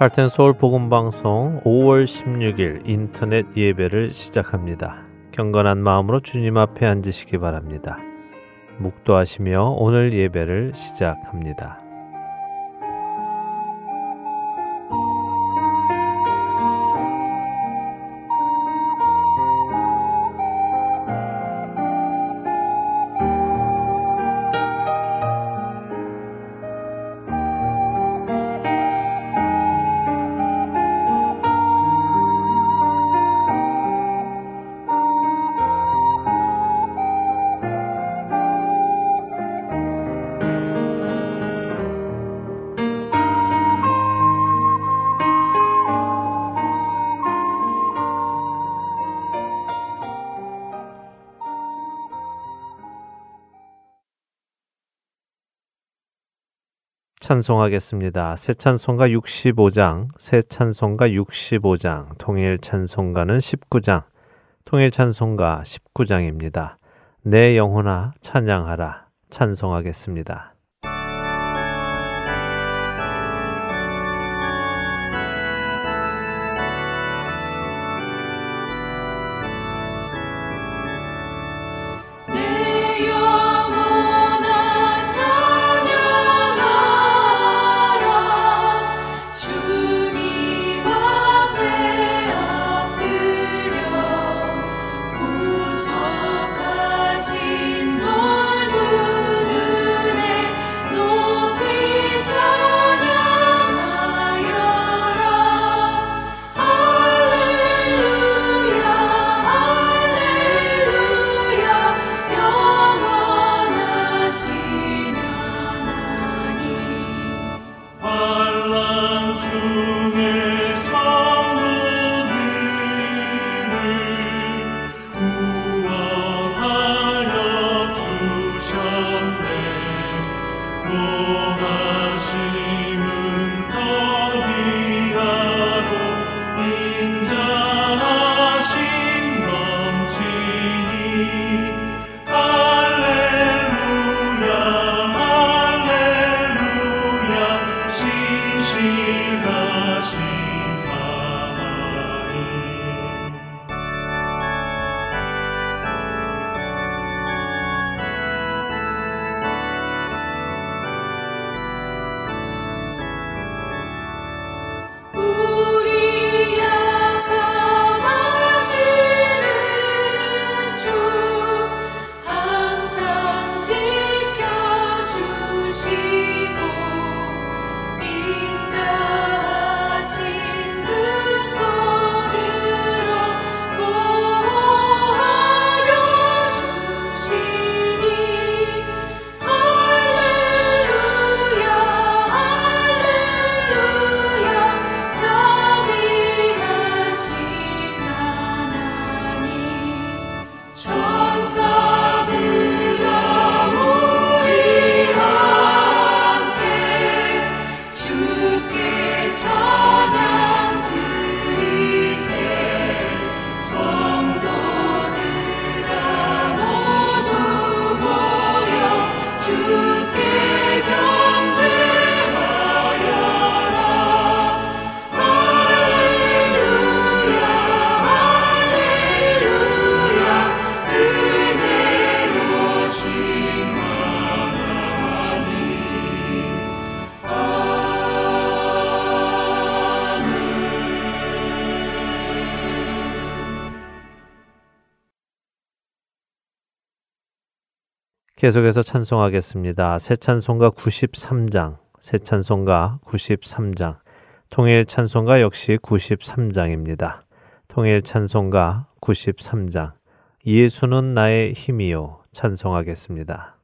할텐 서울 복음 방송 5월 16일 인터넷 예배를 시작합니다. 경건한 마음으로 주님 앞에 앉으시기 바랍니다. 묵도하시며 오늘 예배를 시작합니다. 찬송하겠습니다. 새 찬송가 65장, 새 찬송가 65장, 통일 찬송가는 19장, 통일 찬송가 19장입니다. 내 영혼아 찬양하라 찬송하겠습니다. 계속해서 찬송하겠습니다. 새 찬송가 93장, 새 찬송가 93장, 통일 찬송가 역시 93장입니다. 통일 찬송가 93장, 예수는 나의 힘이요 찬송하겠습니다.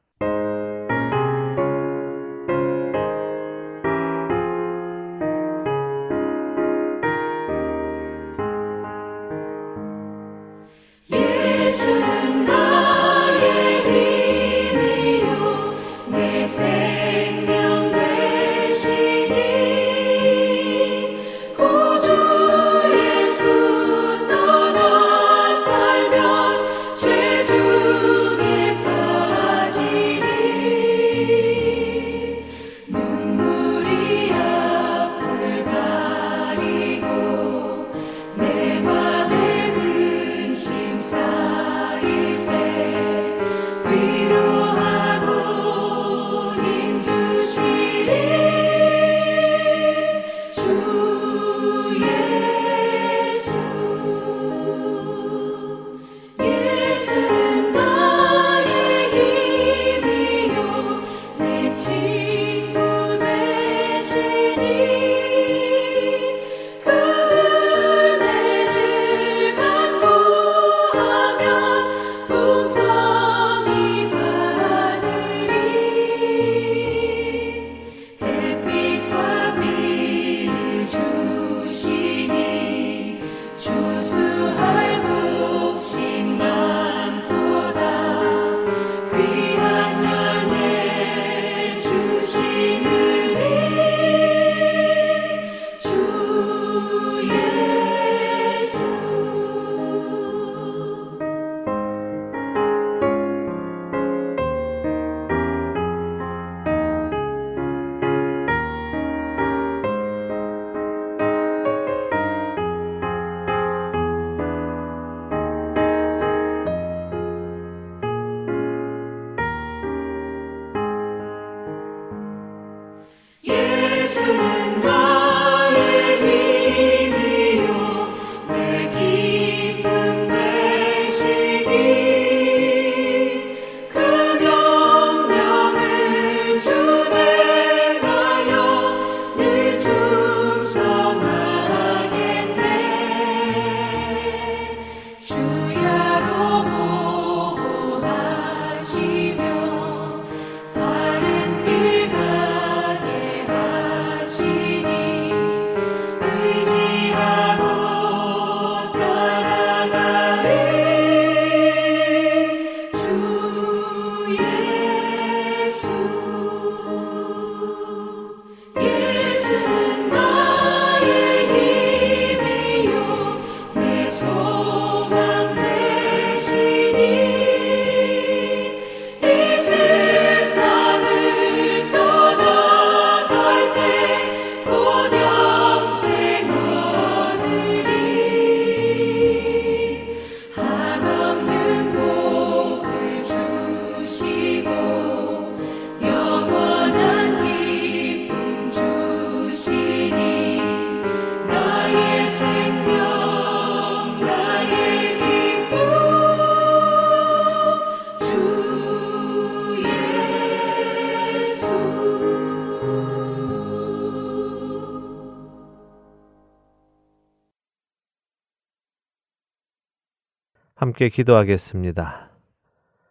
함께 기도하겠습니다.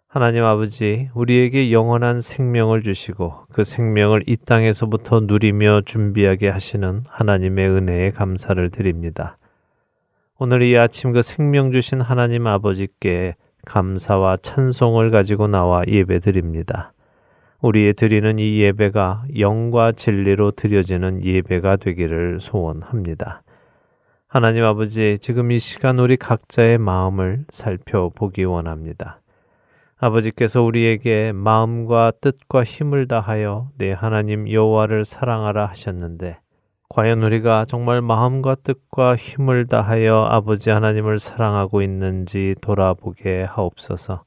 하나님 아버지, 우리에게 영원한 생명을 주시고 그 생명을 이 땅에서부터 누리며 준비하게 하시는 하나님의 은혜에 감사를 드립니다. 오늘 이 아침 그 생명 주신 하나님 아버지께 감사와 찬송을 가지고 나와 예배 드립니다. 우리의 드리는 이 예배가 영과 진리로 드려지는 예배가 되기를 소원합니다. 하나님 아버지, 지금 이 시간 우리 각자의 마음을 살펴보기 원합니다. 아버지께서 우리에게 마음과 뜻과 힘을 다하여 내 하나님 여호와를 사랑하라 하셨는데 과연 우리가 정말 마음과 뜻과 힘을 다하여 아버지 하나님을 사랑하고 있는지 돌아보게 하옵소서.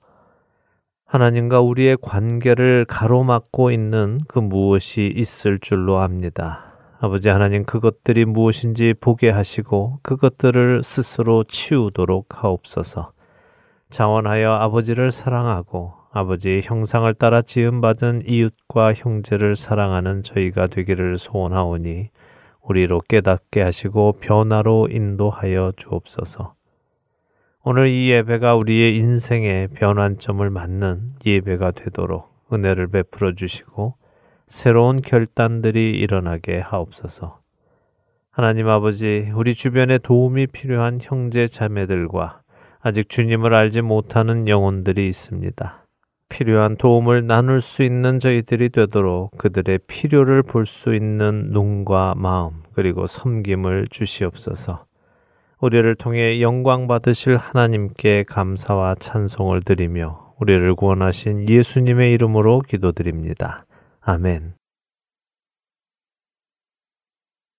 하나님과 우리의 관계를 가로막고 있는 그 무엇이 있을 줄로 압니다. 아버지 하나님 그것들이 무엇인지 보게 하시고 그것들을 스스로 치우도록 하옵소서. 자원하여 아버지를 사랑하고 아버지의 형상을 따라 지음받은 이웃과 형제를 사랑하는 저희가 되기를 소원하오니 우리로 깨닫게 하시고 변화로 인도하여 주옵소서. 오늘 이 예배가 우리의 인생의 변환점을 맞는 예배가 되도록 은혜를 베풀어 주시고 새로운 결단들이 일어나게 하옵소서. 하나님 아버지, 우리 주변에 도움이 필요한 형제 자매들과 아직 주님을 알지 못하는 영혼들이 있습니다. 필요한 도움을 나눌 수 있는 저희들이 되도록 그들의 필요를 볼 수 있는 눈과 마음 그리고 섬김을 주시옵소서. 우리를 통해 영광 받으실 하나님께 감사와 찬송을 드리며 우리를 구원하신 예수님의 이름으로 기도드립니다. 아멘.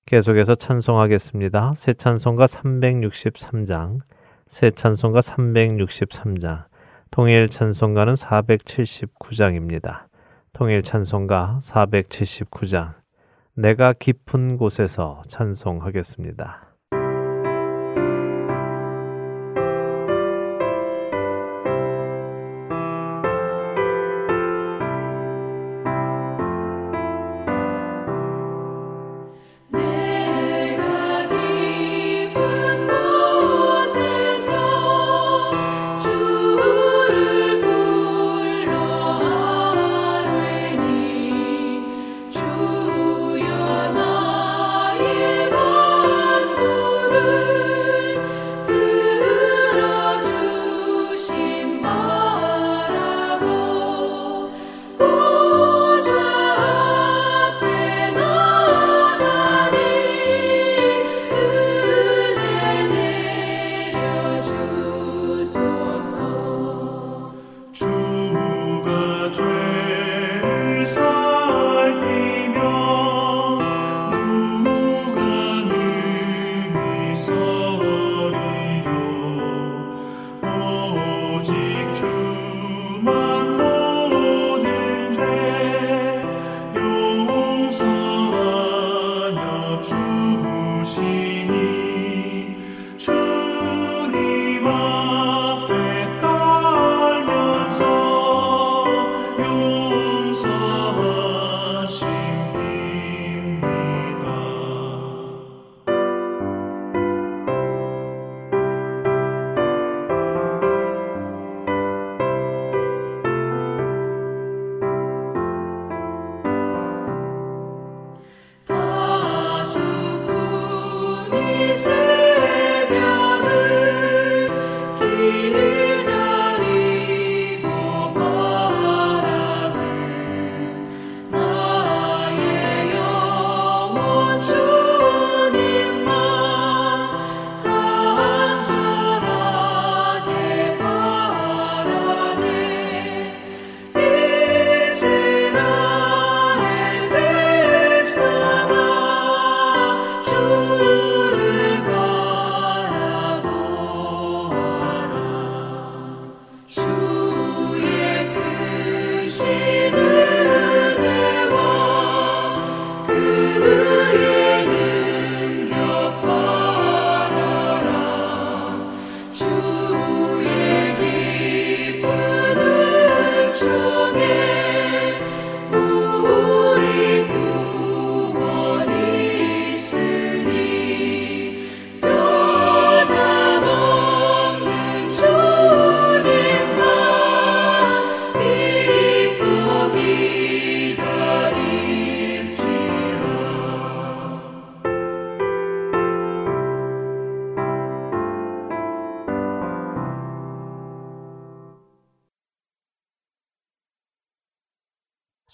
계속해서 찬송하겠습니다. 새 찬송가 363장, 새 찬송가 363장, 통일 찬송가는 479장입니다. 통일 찬송가 479장 내가 깊은 곳에서 찬송하겠습니다.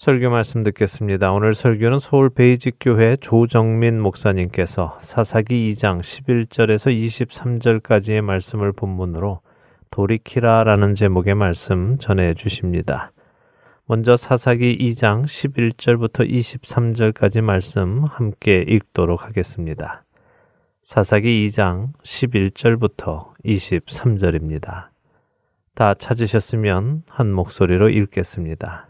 설교 말씀 듣겠습니다. 오늘 설교는 서울 베이직 교회 조정민 목사님께서 사사기 2장 11절에서 23절까지의 말씀을 본문으로 돌이키라라는 제목의 말씀 전해 주십니다. 먼저 사사기 2장 11절부터 23절까지 말씀 함께 읽도록 하겠습니다. 사사기 2장 11절부터 23절입니다. 다 찾으셨으면 한 목소리로 읽겠습니다.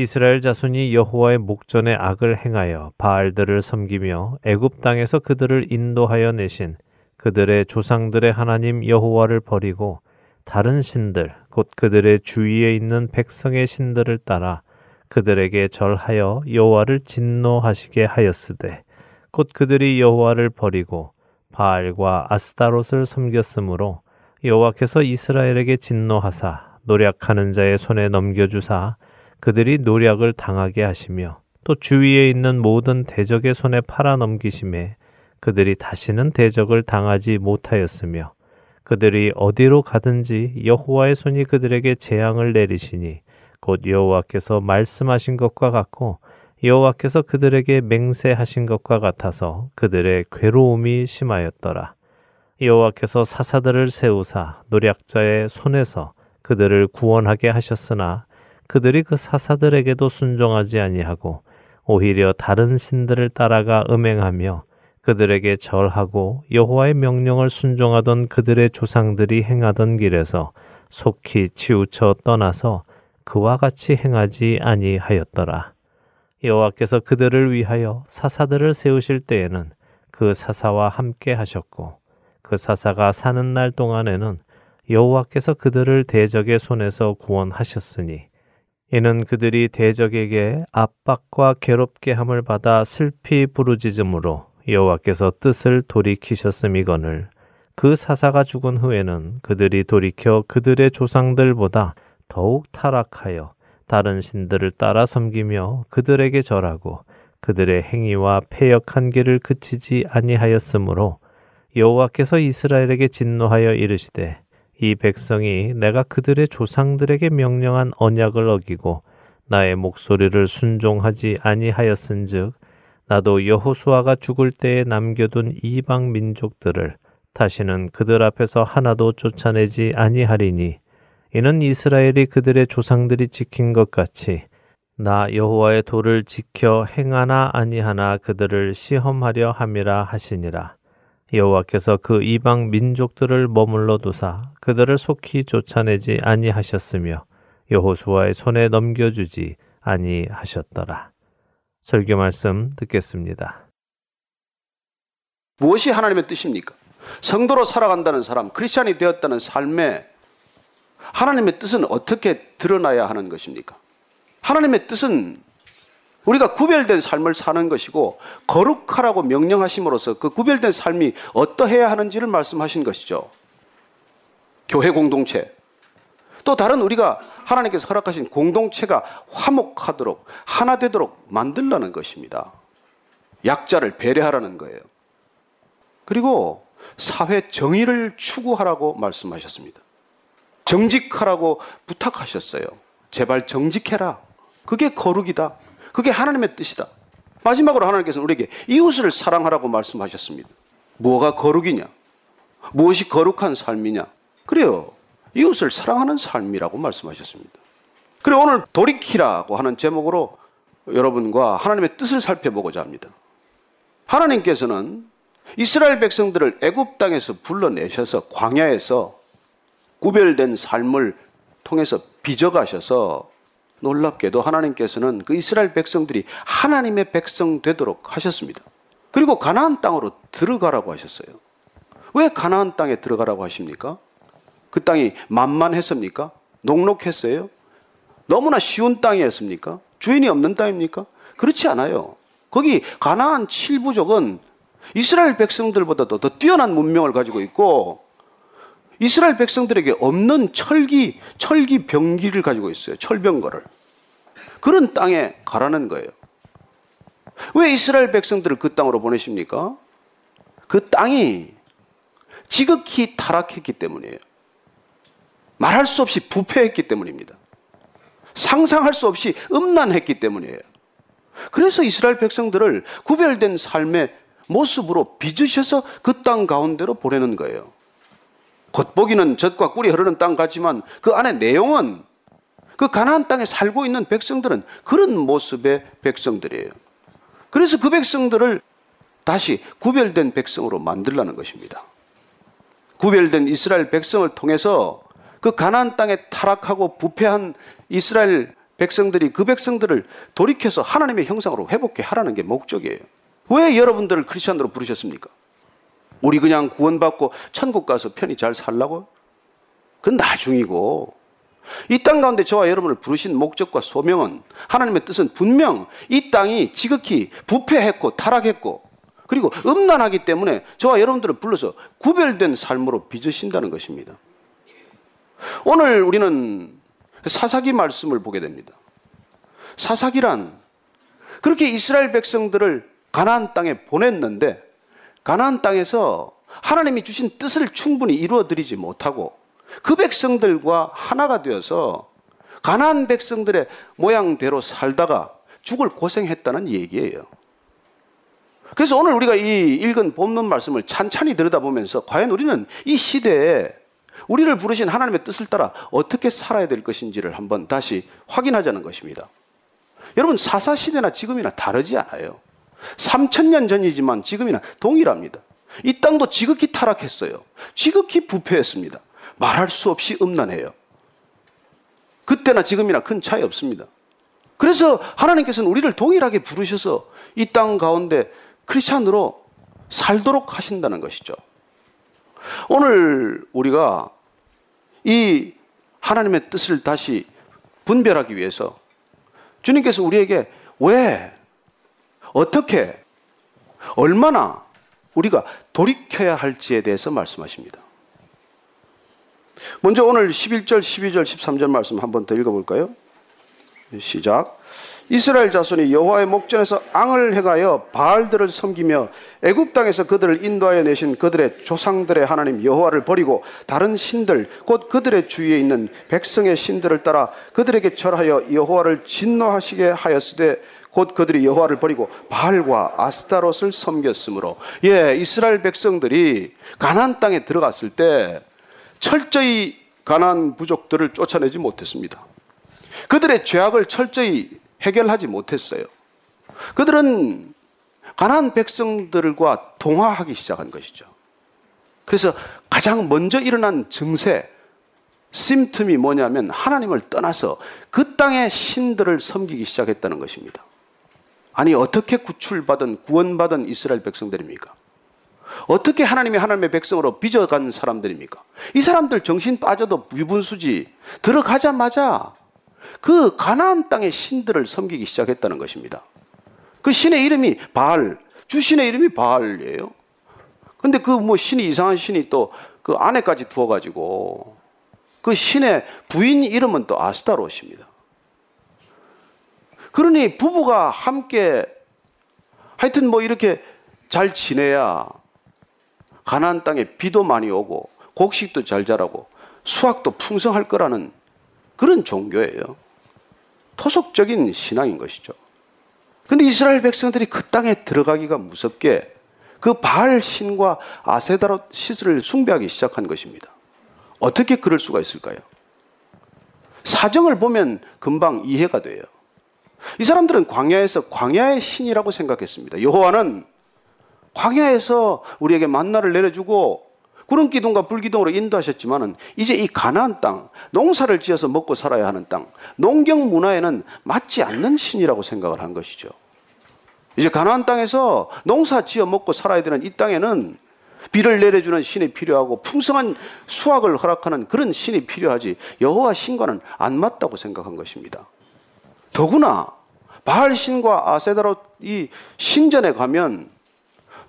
이스라엘 자손이 여호와의 목전에 악을 행하여 바알들을 섬기며 애굽 땅에서 그들을 인도하여 내신 그들의 조상들의 하나님 여호와를 버리고 다른 신들 곧 그들의 주위에 있는 백성의 신들을 따라 그들에게 절하여 여호와를 진노하시게 하였으되 곧 그들이 여호와를 버리고 바알과 아스타롯을 섬겼으므로 여호와께서 이스라엘에게 진노하사 노력하는 자의 손에 넘겨주사 그들이 노력을 당하게 하시며 또 주위에 있는 모든 대적의 손에 팔아 넘기심에 그들이 다시는 대적을 당하지 못하였으며 그들이 어디로 가든지 여호와의 손이 그들에게 재앙을 내리시니 곧 여호와께서 말씀하신 것과 같고 여호와께서 그들에게 맹세하신 것과 같아서 그들의 괴로움이 심하였더라. 여호와께서 사사들을 세우사 노략자의 손에서 그들을 구원하게 하셨으나 그들이 그 사사들에게도 순종하지 아니하고 오히려 다른 신들을 따라가 음행하며 그들에게 절하고 여호와의 명령을 순종하던 그들의 조상들이 행하던 길에서 속히 치우쳐 떠나서 그와 같이 행하지 아니하였더라. 여호와께서 그들을 위하여 사사들을 세우실 때에는 그 사사와 함께 하셨고 그 사사가 사는 날 동안에는 여호와께서 그들을 대적의 손에서 구원하셨으니 이는 그들이 대적에게 압박과 괴롭게 함을 받아 슬피 부르짖음으로 여호와께서 뜻을 돌이키셨음이거늘 그 사사가 죽은 후에는 그들이 돌이켜 그들의 조상들보다 더욱 타락하여 다른 신들을 따라 섬기며 그들에게 절하고 그들의 행위와 패역한 길을 그치지 아니하였으므로 여호와께서 이스라엘에게 진노하여 이르시되 이 백성이 내가 그들의 조상들에게 명령한 언약을 어기고 나의 목소리를 순종하지 아니하였은즉 나도 여호수아가 죽을 때에 남겨둔 이방 민족들을 다시는 그들 앞에서 하나도 쫓아내지 아니하리니 이는 이스라엘이 그들의 조상들이 지킨 것 같이 나 여호와의 도를 지켜 행하나 아니하나 그들을 시험하려 함이라 하시니라 여호와께서 그 이방 민족들을 머물러 두사 그들을 속히 쫓아내지 아니하셨으며 여호수아의 손에 넘겨주지 아니하셨더라. 설교 말씀 듣겠습니다. 무엇이 하나님의 뜻입니까? 성도로 살아간다는 사람, 크리스찬이 되었다는 삶에 하나님의 뜻은 어떻게 드러나야 하는 것입니까? 하나님의 뜻은 우리가 구별된 삶을 사는 것이고 거룩하라고 명령하심으로써 그 구별된 삶이 어떠해야 하는지를 말씀하신 것이죠. 교회 공동체. 또 다른 우리가 하나님께서 허락하신 공동체가 화목하도록 하나 되도록 만들라는 것입니다. 약자를 배려하라는 거예요. 그리고 사회 정의를 추구하라고 말씀하셨습니다. 정직하라고 부탁하셨어요. 제발 정직해라. 그게 거룩이다. 그게 하나님의 뜻이다. 마지막으로 하나님께서는 우리에게 이웃을 사랑하라고 말씀하셨습니다. 뭐가 거룩이냐? 무엇이 거룩한 삶이냐? 그래요. 이웃을 사랑하는 삶이라고 말씀하셨습니다. 그래 오늘 돌이키라고 하는 제목으로 여러분과 하나님의 뜻을 살펴보고자 합니다. 하나님께서는 이스라엘 백성들을 애굽 땅에서 불러내셔서 광야에서 구별된 삶을 통해서 빚어가셔서 놀랍게도 하나님께서는 그 이스라엘 백성들이 하나님의 백성 되도록 하셨습니다. 그리고 가나안 땅으로 들어가라고 하셨어요. 왜 가나안 땅에 들어가라고 하십니까? 그 땅이 만만했습니까? 녹록했어요? 너무나 쉬운 땅이었습니까? 주인이 없는 땅입니까? 그렇지 않아요. 거기 가나안 7부족은 이스라엘 백성들보다도 더 뛰어난 문명을 가지고 있고 이스라엘 백성들에게 없는 철기, 철기 병기를 가지고 있어요. 철병거를. 그런 땅에 가라는 거예요. 왜 이스라엘 백성들을 그 땅으로 보내십니까? 그 땅이 지극히 타락했기 때문이에요. 말할 수 없이 부패했기 때문입니다. 상상할 수 없이 음란했기 때문이에요. 그래서 이스라엘 백성들을 구별된 삶의 모습으로 빚으셔서 그 땅 가운데로 보내는 거예요. 겉보기는 젖과 꿀이 흐르는 땅 같지만 그 안에 내용은 그 가나안 땅에 살고 있는 백성들은 그런 모습의 백성들이에요. 그래서 그 백성들을 다시 구별된 백성으로 만들라는 것입니다. 구별된 이스라엘 백성을 통해서 그 가나안 땅에 타락하고 부패한 이스라엘 백성들이 그 백성들을 돌이켜서 하나님의 형상으로 회복해 하라는 게 목적이에요. 왜 여러분들을 크리스천으로 부르셨습니까? 우리 그냥 구원받고 천국 가서 편히 잘 살라고? 그건 나중이고 이 땅 가운데 저와 여러분을 부르신 목적과 소명은 하나님의 뜻은 분명 이 땅이 지극히 부패했고 타락했고 그리고 음란하기 때문에 저와 여러분들을 불러서 구별된 삶으로 빚으신다는 것입니다. 오늘 우리는 사사기 말씀을 보게 됩니다. 사사기란 그렇게 이스라엘 백성들을 가나안 땅에 보냈는데 가나안 땅에서 하나님이 주신 뜻을 충분히 이루어 드리지 못하고 그 백성들과 하나가 되어서 가나안 백성들의 모양대로 살다가 죽을 고생했다는 얘기예요. 그래서 오늘 우리가 이 읽은 본문 말씀을 찬찬히 들여다보면서 과연 우리는 이 시대에 우리를 부르신 하나님의 뜻을 따라 어떻게 살아야 될 것인지를 한번 다시 확인하자는 것입니다. 여러분 사사 시대나 지금이나 다르지 않아요. 3천년 전이지만 지금이나 동일합니다. 이 땅도 지극히 타락했어요. 지극히 부패했습니다. 말할 수 없이 음란해요. 그때나 지금이나 큰 차이 없습니다. 그래서 하나님께서는 우리를 동일하게 부르셔서 이 땅 가운데 크리스찬으로 살도록 하신다는 것이죠. 오늘 우리가 이 하나님의 뜻을 다시 분별하기 위해서 주님께서 우리에게 왜, 어떻게, 얼마나 우리가 돌이켜야 할지에 대해서 말씀하십니다. 먼저 오늘 11절, 12절, 13절 말씀 한번 더 읽어볼까요? 시작. 이스라엘 자손이 여호와의 목전에서 앙을 행하여 바알들을 섬기며 애굽 땅에서 그들을 인도하여 내신 그들의 조상들의 하나님 여호와를 버리고 다른 신들 곧 그들의 주위에 있는 백성의 신들을 따라 그들에게 절하여 여호와를 진노하시게 하였으되 곧 그들이 여호와를 버리고 바알과 아스타롯을 섬겼으므로 예 이스라엘 백성들이 가나안 땅에 들어갔을 때 철저히 가나안 부족들을 쫓아내지 못했습니다. 그들의 죄악을 철저히 해결하지 못했어요. 그들은 가난 백성들과 동화하기 시작한 것이죠. 그래서 가장 먼저 일어난 증세, 심틈이 뭐냐면 하나님을 떠나서 그 땅의 신들을 섬기기 시작했다는 것입니다. 아니, 어떻게 구출받은, 구원받은 이스라엘 백성들입니까? 어떻게 하나님이 하나님의 백성으로 빚어간 사람들입니까? 이 사람들 정신 빠져도 유분수지. 들어가자마자 그 가나안 땅의 신들을 섬기기 시작했다는 것입니다. 그 신의 이름이 바알, 주신의 이름이 바알이에요. 근데 그 뭐 신이 이상한 신이 또그 아내까지 두어가지고 그 신의 부인 이름은 또 아스타롯입니다. 그러니 부부가 함께 하여튼 뭐 이렇게 잘 지내야 가나안 땅에 비도 많이 오고 곡식도 잘 자라고 수확도 풍성할 거라는 그런 종교예요. 토속적인 신앙인 것이죠. 근데 이스라엘 백성들이 그 땅에 들어가기가 무섭게 그 바알 신과 아세다롯 시스를 숭배하기 시작한 것입니다. 어떻게 그럴 수가 있을까요? 사정을 보면 금방 이해가 돼요. 이 사람들은 광야에서 광야의 신이라고 생각했습니다. 여호와는 광야에서 우리에게 만나를 내려주고 구름 기둥과 불 기둥으로 인도하셨지만은 이제 이 가나안 땅, 농사를 지어서 먹고 살아야 하는 땅, 농경 문화에는 맞지 않는 신이라고 생각을 한 것이죠. 이제 가나안 땅에서 농사 지어 먹고 살아야 되는 이 땅에는 비를 내려주는 신이 필요하고 풍성한 수확을 허락하는 그런 신이 필요하지 여호와 신과는 안 맞다고 생각한 것입니다. 더구나 바알 신과 아세다로 이 신전에 가면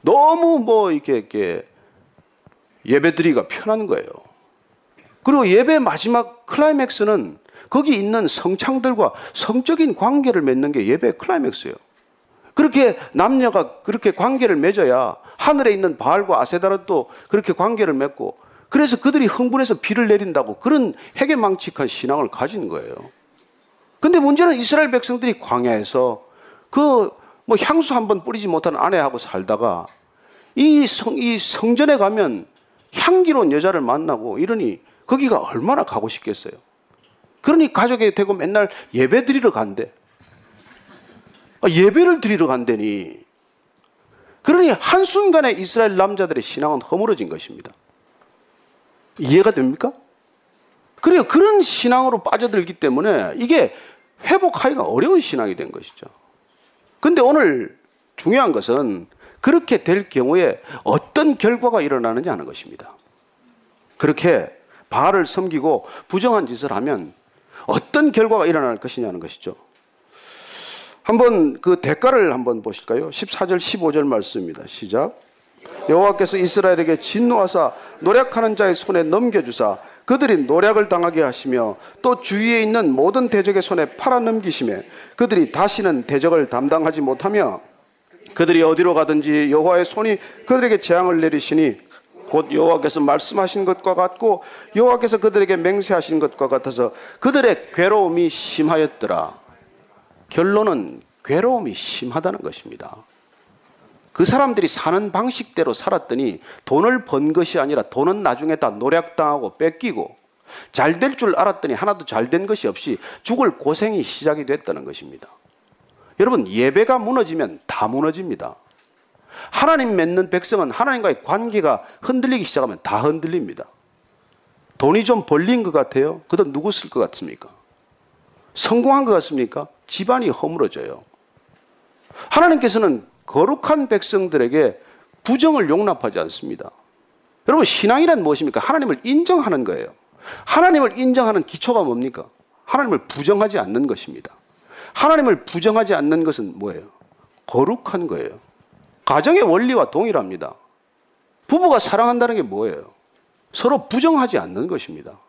너무 뭐 이렇게, 이렇게 예배드리기가 편한 거예요. 그리고 예배 마지막 클라이맥스는 거기 있는 성창들과 성적인 관계를 맺는 게 예배 클라이맥스예요. 그렇게 남녀가 그렇게 관계를 맺어야 하늘에 있는 바알과 아세다라도 그렇게 관계를 맺고 그래서 그들이 흥분해서 비를 내린다고 그런 해괴망측한 신앙을 가진 거예요. 근데 문제는 이스라엘 백성들이 광야에서 그 뭐 향수 한 번 뿌리지 못한 아내하고 살다가 이, 성, 이 성전에 가면 향기로운 여자를 만나고 이러니 거기가 얼마나 가고 싶겠어요. 그러니 가족에 대고 맨날 예배 드리러 간대. 아, 예배를 드리러 간대니. 그러니 한순간에 이스라엘 남자들의 신앙은 허물어진 것입니다. 이해가 됩니까? 그래요. 그런 신앙으로 빠져들기 때문에 이게 회복하기가 어려운 신앙이 된 것이죠. 근데 오늘 중요한 것은 그렇게 될 경우에 어떤 결과가 일어나느냐 하는 것입니다. 그렇게 바알을 섬기고 부정한 짓을 하면 어떤 결과가 일어날 것이냐는 것이죠. 한번 그 대가를 한번 보실까요? 14절 15절 말씀입니다. 시작. 여호와께서 이스라엘에게 진노하사 노력하는 자의 손에 넘겨주사 그들이 노력을 당하게 하시며 또 주위에 있는 모든 대적의 손에 팔아 넘기심에 그들이 다시는 대적을 담당하지 못하며 그들이 어디로 가든지 여호와의 손이 그들에게 재앙을 내리시니 곧 여호와께서 말씀하신 것과 같고 여호와께서 그들에게 맹세하신 것과 같아서 그들의 괴로움이 심하였더라. 결론은 괴로움이 심하다는 것입니다. 그 사람들이 사는 방식대로 살았더니 돈을 번 것이 아니라 돈은 나중에 다 노략당하고 뺏기고 잘 될 줄 알았더니 하나도 잘 된 것이 없이 죽을 고생이 시작이 됐다는 것입니다. 여러분, 예배가 무너지면 다 무너집니다. 하나님 맺는 백성은 하나님과의 관계가 흔들리기 시작하면 다 흔들립니다. 돈이 좀 벌린 것 같아요. 그돈 누구 쓸 것 같습니까? 성공한 것 같습니까? 집안이 허물어져요. 하나님께서는 거룩한 백성들에게 부정을 용납하지 않습니다. 여러분, 신앙이란 무엇입니까? 하나님을 인정하는 거예요. 하나님을 인정하는 기초가 뭡니까? 하나님을 부정하지 않는 것입니다. 하나님을 부정하지 않는 것은 뭐예요? 거룩한 거예요. 가정의 원리와 동일합니다. 부부가 사랑한다는 게 뭐예요? 서로 부정하지 않는 것입니다.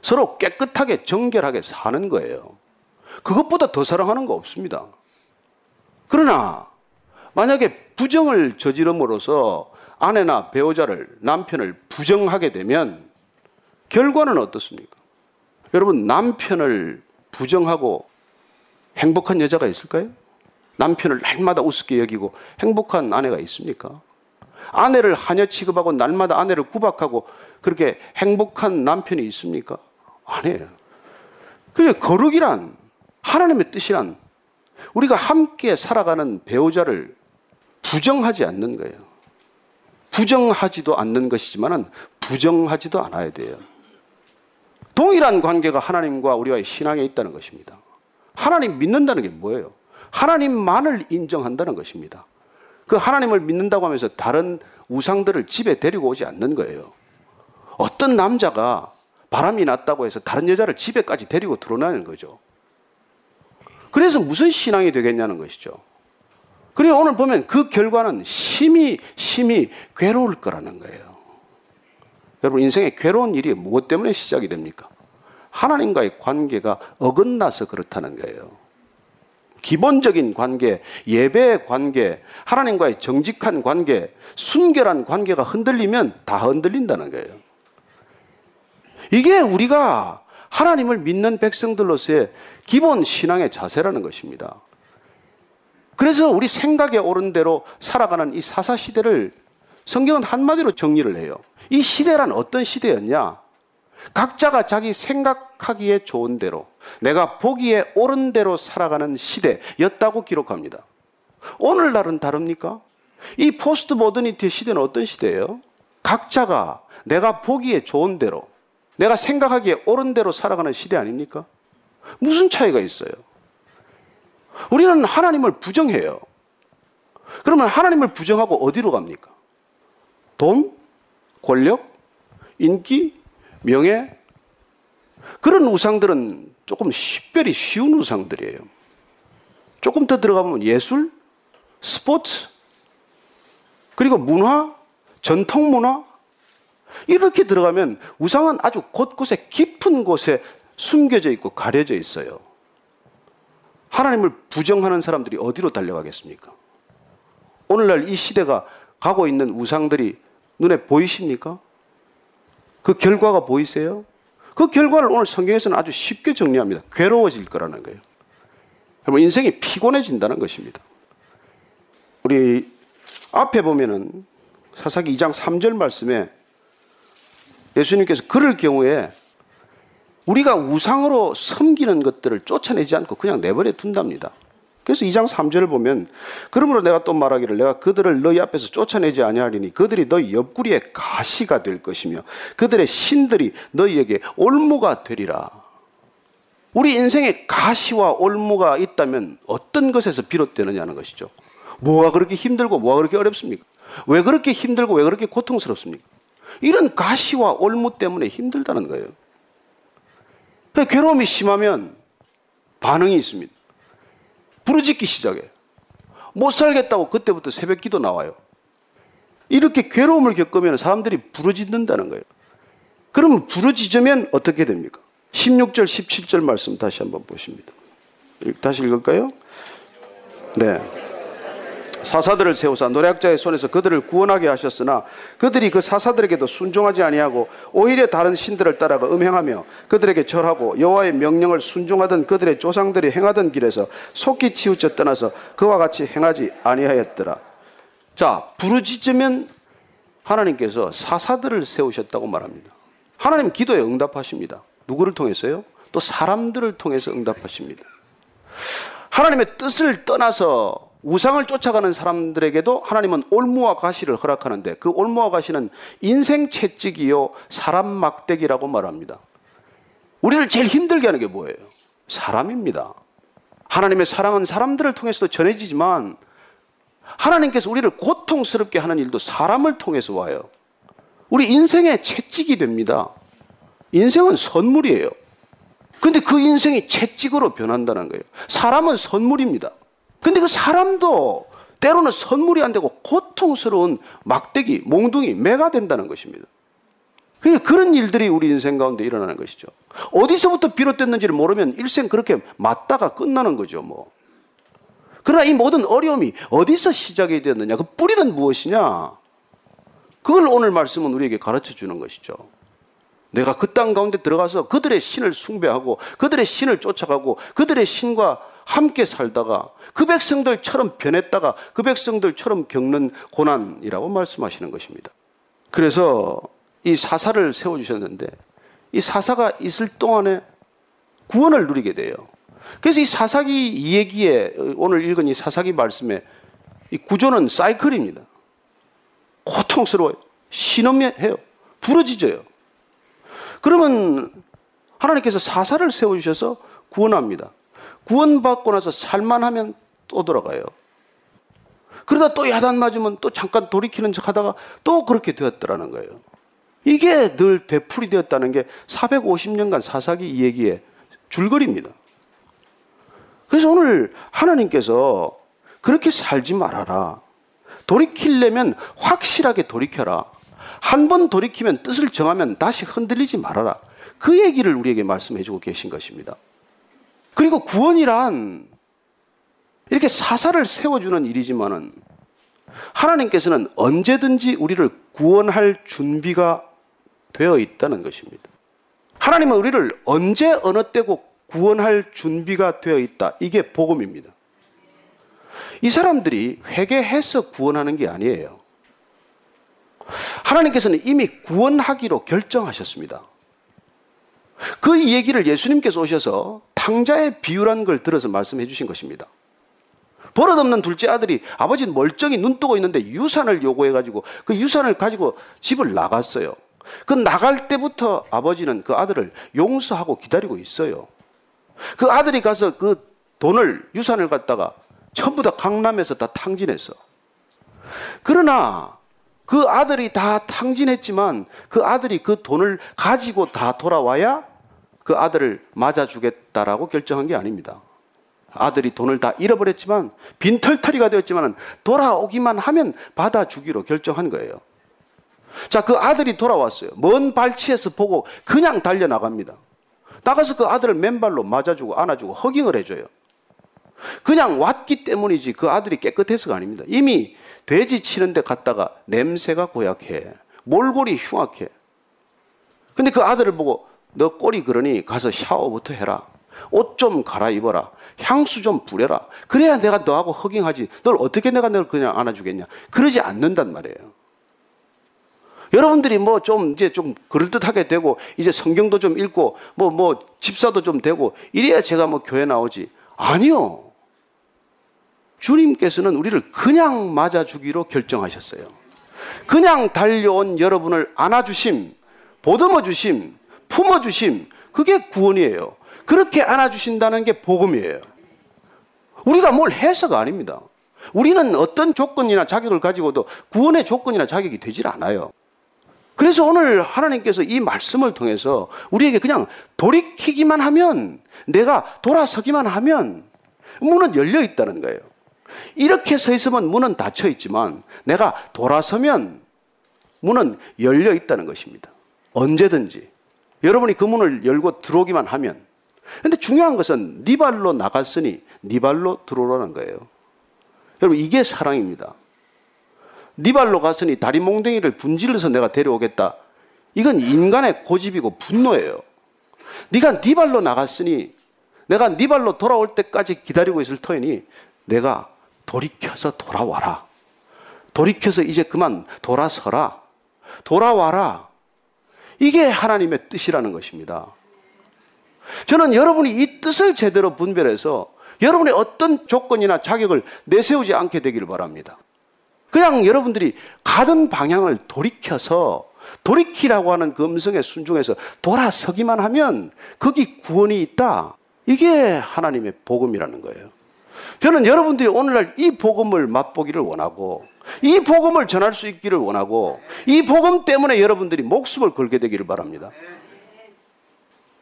서로 깨끗하게 정결하게 사는 거예요. 그것보다 더 사랑하는 거 없습니다. 그러나 만약에 부정을 저지름으로써 아내나 배우자를 남편을 부정하게 되면 결과는 어떻습니까? 여러분 남편을 부정하고 행복한 여자가 있을까요? 남편을 날마다 우습게 여기고 행복한 아내가 있습니까? 아내를 하녀 취급하고 날마다 아내를 구박하고 그렇게 행복한 남편이 있습니까? 아니에요. 그래 거룩이란 하나님의 뜻이란 우리가 함께 살아가는 배우자를 부정하지 않는 거예요. 부정하지도 않는 것이지만은 부정하지도 않아야 돼요. 동일한 관계가 하나님과 우리와의 신앙에 있다는 것입니다. 하나님 믿는다는 게 뭐예요? 하나님만을 인정한다는 것입니다. 그 하나님을 믿는다고 하면서 다른 우상들을 집에 데리고 오지 않는 거예요. 어떤 남자가 바람이 났다고 해서 다른 여자를 집에까지 데리고 들어오는 거죠. 그래서 무슨 신앙이 되겠냐는 것이죠. 그리고 오늘 보면 그 결과는 심히, 심히 괴로울 거라는 거예요. 여러분, 인생에 괴로운 일이 무엇 때문에 시작이 됩니까? 하나님과의 관계가 어긋나서 그렇다는 거예요. 기본적인 관계, 예배의 관계, 하나님과의 정직한 관계, 순결한 관계가 흔들리면 다 흔들린다는 거예요. 이게 우리가 하나님을 믿는 백성들로서의 기본 신앙의 자세라는 것입니다. 그래서 우리 생각에 오른 대로 살아가는 이 사사 시대를 성경은 한마디로 정리를 해요. 이 시대란 어떤 시대였냐? 각자가 자기 생각하기에 좋은 대로, 내가 보기에 옳은 대로 살아가는 시대였다고 기록합니다. 오늘날은 다릅니까? 이 포스트 모더니티 시대는 어떤 시대예요? 각자가 내가 보기에 좋은 대로, 내가 생각하기에 옳은 대로 살아가는 시대 아닙니까? 무슨 차이가 있어요? 우리는 하나님을 부정해요. 그러면 하나님을 부정하고 어디로 갑니까? 돈? 권력? 인기? 명예? 그런 우상들은 조금 식별이 쉬운 우상들이에요. 조금 더 들어가면 예술? 스포츠? 그리고 문화? 전통 문화? 이렇게 들어가면 우상은 아주 곳곳에 깊은 곳에 숨겨져 있고 가려져 있어요. 하나님을 부정하는 사람들이 어디로 달려가겠습니까? 오늘날 이 시대가 가고 있는 우상들이 눈에 보이십니까? 그 결과가 보이세요? 그 결과를 오늘 성경에서는 아주 쉽게 정리합니다. 괴로워질 거라는 거예요. 여러분, 인생이 피곤해진다는 것입니다. 우리 앞에 보면은 사사기 2장 3절 말씀에 예수님께서 그럴 경우에 우리가 우상으로 섬기는 것들을 쫓아내지 않고 그냥 내버려 둔답니다. 그래서 2장 3절을 보면 그러므로 내가 또 말하기를 내가 그들을 너희 앞에서 쫓아내지 아니하리니 그들이 너희 옆구리에 가시가 될 것이며 그들의 신들이 너희에게 올무가 되리라. 우리 인생에 가시와 올무가 있다면 어떤 것에서 비롯되느냐는 것이죠. 뭐가 그렇게 힘들고 뭐가 그렇게 어렵습니까? 왜 그렇게 힘들고 왜 그렇게 고통스럽습니까? 이런 가시와 올무 때문에 힘들다는 거예요. 괴로움이 심하면 반응이 있습니다. 부르짖기 시작해. 못 살겠다고 그때부터 새벽 기도 나와요. 이렇게 괴로움을 겪으면 사람들이 부르짖는다는 거예요. 그러면 부르짖으면 어떻게 됩니까? 16절, 17절 말씀 다시 한번 보십니다. 다시 읽을까요? 네. 사사들을 세우사 노략자의 손에서 그들을 구원하게 하셨으나 그들이 그 사사들에게도 순종하지 아니하고 오히려 다른 신들을 따라가 음행하며 그들에게 절하고 여호와의 명령을 순종하던 그들의 조상들이 행하던 길에서 속기 치우쳐 떠나서 그와 같이 행하지 아니하였더라. 자, 부르짖으면 하나님께서 사사들을 세우셨다고 말합니다. 하나님 기도에 응답하십니다. 누구를 통해서요? 또 사람들을 통해서 응답하십니다. 하나님의 뜻을 떠나서 우상을 쫓아가는 사람들에게도 하나님은 올무와 가시를 허락하는데 그 올무와 가시는 인생 채찍이요 사람 막대기라고 말합니다. 우리를 제일 힘들게 하는 게 뭐예요? 사람입니다. 하나님의 사랑은 사람들을 통해서도 전해지지만 하나님께서 우리를 고통스럽게 하는 일도 사람을 통해서 와요. 우리 인생의 채찍이 됩니다. 인생은 선물이에요. 근데 그 인생이 채찍으로 변한다는 거예요. 사람은 선물입니다. 근데 그 사람도 때로는 선물이 안 되고 고통스러운 막대기, 몽둥이, 매가 된다는 것입니다. 그런 일들이 우리 인생 가운데 일어나는 것이죠. 어디서부터 비롯됐는지를 모르면 일생 그렇게 맞다가 끝나는 거죠, 뭐. 그러나 이 모든 어려움이 어디서 시작이 되었느냐? 그 뿌리는 무엇이냐? 그걸 오늘 말씀은 우리에게 가르쳐 주는 것이죠. 내가 그 땅 가운데 들어가서 그들의 신을 숭배하고 그들의 신을 쫓아가고 그들의 신과 함께 살다가 그 백성들처럼 변했다가 그 백성들처럼 겪는 고난이라고 말씀하시는 것입니다. 그래서 이 사사를 세워주셨는데 이 사사가 있을 동안에 구원을 누리게 돼요. 그래서 이 사사기 이 얘기에 오늘 읽은 이 사사기 말씀에 이 구조는 사이클입니다. 고통스러워요. 신음해요. 부러지져요. 그러면 하나님께서 사사를 세워주셔서 구원합니다. 구원받고 나서 살만하면 또 돌아가요. 그러다 또 야단 맞으면 또 잠깐 돌이키는 척 하다가 또 그렇게 되었더라는 거예요. 이게 늘 되풀이 되었다는 게 450년간 사사기 이 얘기의 줄거리입니다. 그래서 오늘 하나님께서 그렇게 살지 말아라. 돌이키려면 확실하게 돌이켜라. 한 번 돌이키면 뜻을 정하면 다시 흔들리지 말아라. 그 얘기를 우리에게 말씀해 주고 계신 것입니다. 그리고 구원이란 이렇게 사사를 세워주는 일이지만은 하나님께서는 언제든지 우리를 구원할 준비가 되어 있다는 것입니다. 하나님은 우리를 언제 어느 때고 구원할 준비가 되어 있다. 이게 복음입니다. 이 사람들이 회개해서 구원하는 게 아니에요. 하나님께서는 이미 구원하기로 결정하셨습니다. 그 얘기를 예수님께서 오셔서 탕자의 비유란 걸 들어서 말씀해 주신 것입니다. 버릇없는 둘째 아들이 아버지는 멀쩡히 눈 뜨고 있는데 유산을 요구해가지고 그 유산을 가지고 집을 나갔어요. 그 나갈 때부터 아버지는 그 아들을 용서하고 기다리고 있어요. 그 아들이 가서 그 돈을, 유산을 갖다가 전부 다 강남에서 다 탕진했어. 그러나 그 아들이 다 탕진했지만 그 아들이 그 돈을 가지고 다 돌아와야 그 아들을 맞아주겠다라고 결정한 게 아닙니다. 아들이 돈을 다 잃어버렸지만 빈털터리가 되었지만 돌아오기만 하면 받아주기로 결정한 거예요. 자, 그 아들이 돌아왔어요. 먼 발치에서 보고 그냥 달려나갑니다. 나가서 그 아들을 맨발로 맞아주고 안아주고 허깅을 해줘요. 그냥 왔기 때문이지 그 아들이 깨끗해서가 아닙니다. 이미 돼지 치는데 갔다가 냄새가 고약해. 몰골이 흉악해. 근데 그 아들을 보고 너 꼬리 그러니 가서 샤워부터 해라. 옷 좀 갈아입어라. 향수 좀 부려라. 그래야 내가 너하고 허깅하지. 널 어떻게 내가 널 그냥 안아주겠냐. 그러지 않는단 말이에요. 여러분들이 뭐 좀 이제 좀 그럴듯하게 되고 이제 성경도 좀 읽고 뭐 뭐 집사도 좀 되고 이래야 제가 뭐 교회 나오지. 아니요. 주님께서는 우리를 그냥 맞아주기로 결정하셨어요. 그냥 달려온 여러분을 안아주심, 보듬어주심, 품어주심, 그게 구원이에요. 그렇게 안아주신다는 게 복음이에요. 우리가 뭘 해서가 아닙니다. 우리는 어떤 조건이나 자격을 가지고도 구원의 조건이나 자격이 되질 않아요. 그래서 오늘 하나님께서 이 말씀을 통해서 우리에게 그냥 돌이키기만 하면 내가 돌아서기만 하면 문은 열려 있다는 거예요. 이렇게 서 있으면 문은 닫혀 있지만 내가 돌아서면 문은 열려 있다는 것입니다. 언제든지 여러분이 그 문을 열고 들어오기만 하면 근데 중요한 것은 네 발로 나갔으니 네 발로 들어오라는 거예요. 여러분 이게 사랑입니다. 네 발로 갔으니 다리 몽댕이를 분질러서 내가 데려오겠다. 이건 인간의 고집이고 분노예요. 네가 네 발로 나갔으니 내가 네 발로 돌아올 때까지 기다리고 있을 터이니 내가 돌이켜서 돌아와라. 돌이켜서 이제 그만 돌아서라. 돌아와라. 이게 하나님의 뜻이라는 것입니다. 저는 여러분이 이 뜻을 제대로 분별해서 여러분의 어떤 조건이나 자격을 내세우지 않게 되기를 바랍니다. 그냥 여러분들이 가던 방향을 돌이켜서 돌이키라고 하는 그 음성에 순종해서 돌아서기만 하면 거기 구원이 있다. 이게 하나님의 복음이라는 거예요. 저는 여러분들이 오늘날 이 복음을 맛보기를 원하고 이 복음을 전할 수 있기를 원하고 이 복음 때문에 여러분들이 목숨을 걸게 되기를 바랍니다.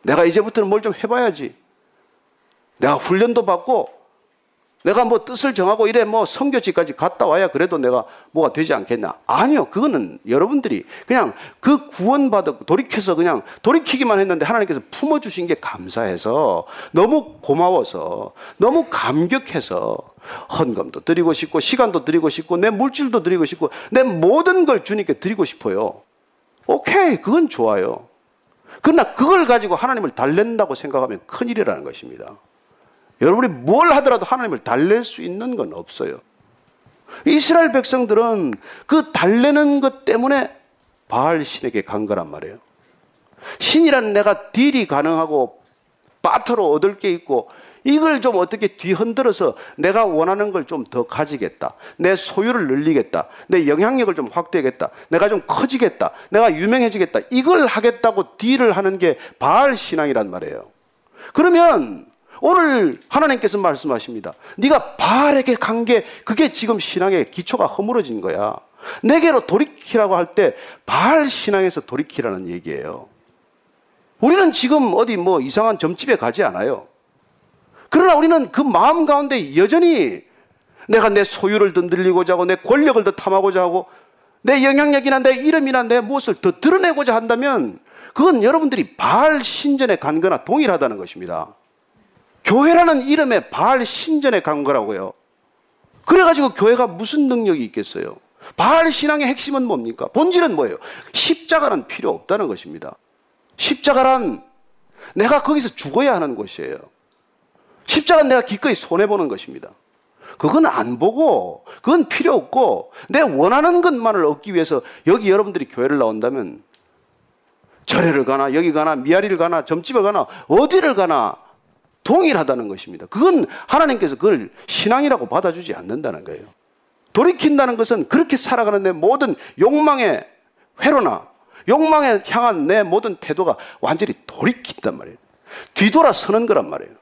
내가 이제부터는 뭘 좀 해봐야지. 내가 훈련도 받고 내가 뭐 뜻을 정하고 이래 뭐 성교지까지 갔다 와야 그래도 내가 뭐가 되지 않겠나? 아니요. 그거는 여러분들이 그냥 그 구원받아 돌이켜서 그냥 돌이키기만 했는데 하나님께서 품어 주신 게 감사해서 너무 고마워서 너무 감격해서 헌금도 드리고 싶고 시간도 드리고 싶고 내 물질도 드리고 싶고 내 모든 걸 주님께 드리고 싶어요. 오케이. 그건 좋아요. 그러나 그걸 가지고 하나님을 달랜다고 생각하면 큰일이라는 것입니다. 여러분이 뭘 하더라도 하나님을 달랠 수 있는 건 없어요. 이스라엘 백성들은 그 달래는 것 때문에 바알 신에게 간 거란 말이에요. 신이란 내가 딜이 가능하고 빠트로 얻을 게 있고 이걸 좀 어떻게 뒤흔들어서 내가 원하는 걸 좀 더 가지겠다. 내 소유를 늘리겠다. 내 영향력을 좀 확대하겠다. 내가 좀 커지겠다. 내가 유명해지겠다. 이걸 하겠다고 딜을 하는 게 바알 신앙이란 말이에요. 그러면 오늘 하나님께서 말씀하십니다. 네가 바알에게 간 게 그게 지금 신앙의 기초가 허물어진 거야. 내게로 돌이키라고 할 때 바알 신앙에서 돌이키라는 얘기예요. 우리는 지금 어디 뭐 이상한 점집에 가지 않아요. 그러나 우리는 그 마음 가운데 여전히 내가 내 소유를 더 늘리고자 하고 내 권력을 더 탐하고자 하고 내 영향력이나 내 이름이나 내 무엇을 더 드러내고자 한다면 그건 여러분들이 바알 신전에 간 거나 동일하다는 것입니다. 교회라는 이름에 바알 신전에 간 거라고요. 그래가지고 교회가 무슨 능력이 있겠어요? 바알 신앙의 핵심은 뭡니까? 본질은 뭐예요? 십자가는 필요 없다는 것입니다. 십자가란 내가 거기서 죽어야 하는 곳이에요. 십자가는 내가 기꺼이 손해보는 것입니다. 그건 안 보고, 그건 필요 없고, 내 원하는 것만을 얻기 위해서 여기 여러분들이 교회를 나온다면 절에를 가나, 여기 가나, 미아리를 가나, 점집에 가나, 어디를 가나, 동일하다는 것입니다. 그건 하나님께서 그걸 신앙이라고 받아주지 않는다는 거예요. 돌이킨다는 것은 그렇게 살아가는 내 모든 욕망의 회로나 욕망에 향한 내 모든 태도가 완전히 돌이킨단 말이에요. 뒤돌아서는 거란 말이에요.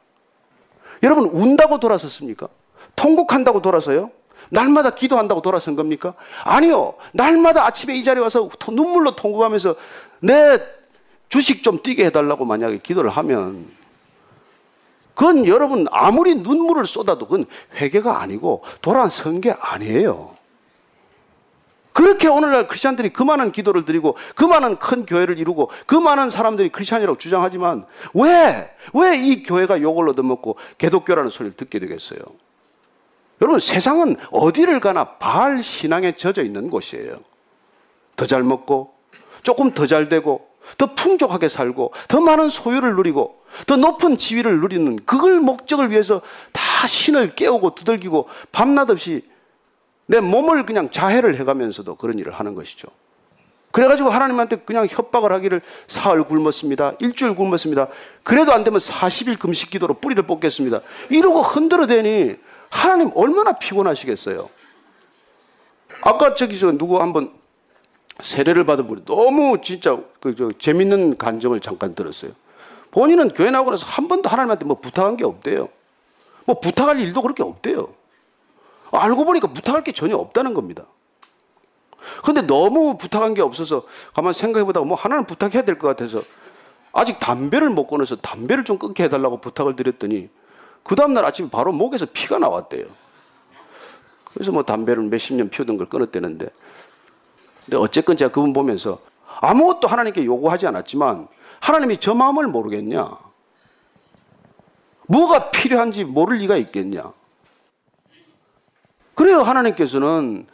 여러분, 운다고 돌아섰습니까? 통곡한다고 돌아서요? 날마다 기도한다고 돌아선 겁니까? 아니요. 날마다 아침에 이 자리에 와서 눈물로 통곡하면서 내 주식 좀 뛰게 해달라고 만약에 기도를 하면 그건 여러분 아무리 눈물을 쏟아도 그건 회개가 아니고 돌아선 게 아니에요. 그렇게 오늘날 크리스천들이 그 많은 기도를 드리고 그 많은 큰 교회를 이루고 그 많은 사람들이 크리스천이라고 주장하지만 왜? 왜 이 교회가 욕을 얻어먹고 개독교라는 소리를 듣게 되겠어요? 여러분 세상은 어디를 가나 바알 신앙에 젖어 있는 곳이에요. 더 잘 먹고 조금 더 잘 되고 더 풍족하게 살고 더 많은 소유를 누리고 더 높은 지위를 누리는 그걸 목적을 위해서 다 신을 깨우고 두들기고 밤낮 없이 내 몸을 그냥 자해를 해가면서도 그런 일을 하는 것이죠. 그래가지고 하나님한테 그냥 협박을 하기를 사흘 굶었습니다. 일주일 굶었습니다. 그래도 안 되면 40일 금식 기도로 뿌리를 뽑겠습니다. 이러고 흔들어대니 하나님 얼마나 피곤하시겠어요. 아까 저기 저 누구 한번 세례를 받은 분이 너무 진짜 그 저 재밌는 간정을 잠깐 들었어요. 본인은 교회 나오고 나서 한 번도 하나님한테 뭐 부탁한 게 없대요. 뭐 부탁할 일도 그렇게 없대요. 알고 보니까 부탁할 게 전혀 없다는 겁니다. 근데 너무 부탁한 게 없어서 가만 생각해 보다가 뭐 하나는 부탁해야 될 것 같아서 아직 담배를 못 끊어서 담배를 좀 끊게 해달라고 부탁을 드렸더니 그 다음날 아침에 바로 목에서 피가 나왔대요. 그래서 뭐 담배를 몇십 년 피우던 걸 끊었대는데 근데 어쨌건 제가 그분 보면서 아무것도 하나님께 요구하지 않았지만 하나님이 저 마음을 모르겠냐? 뭐가 필요한지 모를 리가 있겠냐? 그래요. 하나님께서는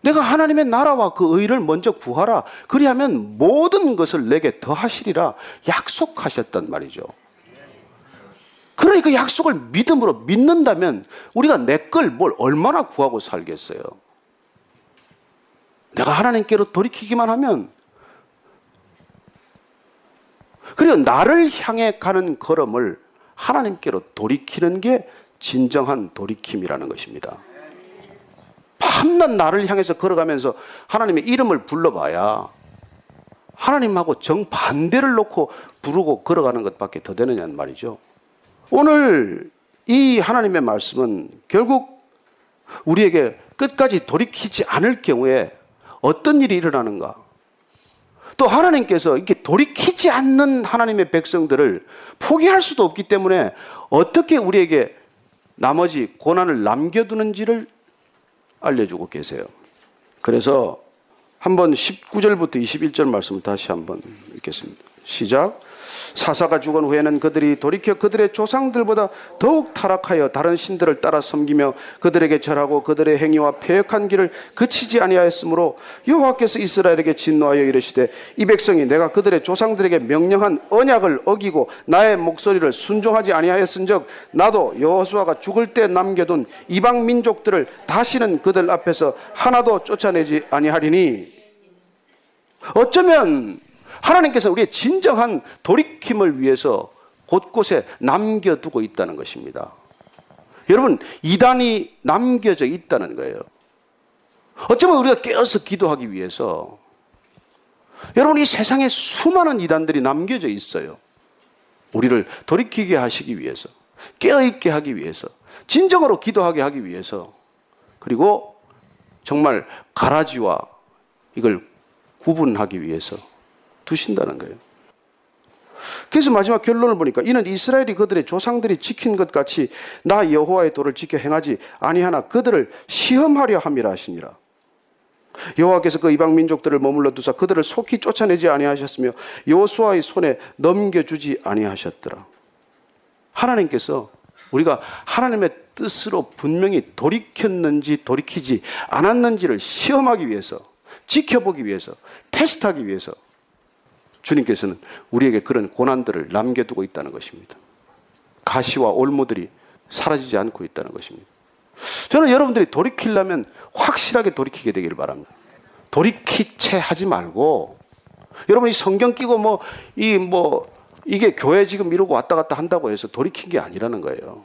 내가 하나님의 나라와 그 의를 먼저 구하라. 그리하면 모든 것을 내게 더하시리라 약속하셨단 말이죠. 그러니까 약속을 믿음으로 믿는다면 우리가 내 걸 뭘 얼마나 구하고 살겠어요. 내가 하나님께로 돌이키기만 하면 그리고 나를 향해 가는 걸음을 하나님께로 돌이키는 게 진정한 돌이킴이라는 것입니다. 밤낮 나를 향해서 걸어가면서 하나님의 이름을 불러봐야 하나님하고 정반대를 놓고 부르고 걸어가는 것밖에 더 되느냐는 말이죠. 오늘 이 하나님의 말씀은 결국 우리에게 끝까지 돌이키지 않을 경우에 어떤 일이 일어나는가? 또 하나님께서 이렇게 돌이키지 않는 하나님의 백성들을 포기할 수도 없기 때문에 어떻게 우리에게 나머지 고난을 남겨두는지를 알려주고 계세요. 그래서 한번 19절부터 21절 말씀을 다시 한번 읽겠습니다. 시작. 사사가 죽은 후에는 그들이 돌이켜 그들의 조상들보다 더욱 타락하여 다른 신들을 따라 섬기며 그들에게 절하고 그들의 행위와 폐역한 길을 그치지 아니하였으므로 여호와께서 이스라엘에게 진노하여 이르시되 이 백성이 내가 그들의 조상들에게 명령한 언약을 어기고 나의 목소리를 순종하지 아니하였은즉 나도 여호수아가 죽을 때 남겨둔 이방 민족들을 다시는 그들 앞에서 하나도 쫓아내지 아니하리니. 어쩌면 하나님께서 우리의 진정한 돌이킴을 위해서 곳곳에 남겨두고 있다는 것입니다. 여러분, 이단이 남겨져 있다는 거예요. 어쩌면 우리가 깨어서 기도하기 위해서 여러분, 이 세상에 수많은 이단들이 남겨져 있어요. 우리를 돌이키게 하시기 위해서, 깨어있게 하기 위해서, 진정으로 기도하게 하기 위해서, 그리고 정말 가라지와 이걸 구분하기 위해서 두신다는 거예요. 그래서 마지막 결론을 보니까 이는 이스라엘이 그들의 조상들이 지킨 것 같이 나 여호와의 도를 지켜 행하지 아니하나 그들을 시험하려 함이라 하시니라. 여호와께서 그 이방 민족들을 머물러 두사 그들을 속히 쫓아내지 아니하셨으며 여호수아의 손에 넘겨주지 아니하셨더라. 하나님께서 우리가 하나님의 뜻으로 분명히 돌이켰는지 돌이키지 않았는지를 시험하기 위해서 지켜보기 위해서 테스트하기 위해서 주님께서는 우리에게 그런 고난들을 남겨두고 있다는 것입니다. 가시와 올무들이 사라지지 않고 있다는 것입니다. 저는 여러분들이 돌이키려면 확실하게 돌이키게 되기를 바랍니다. 돌이키채 하지 말고 여러분이 성경 끼고 뭐 이뭐 이게 교회 지금 이러고 왔다 갔다 한다고 해서 돌이킨 게 아니라는 거예요.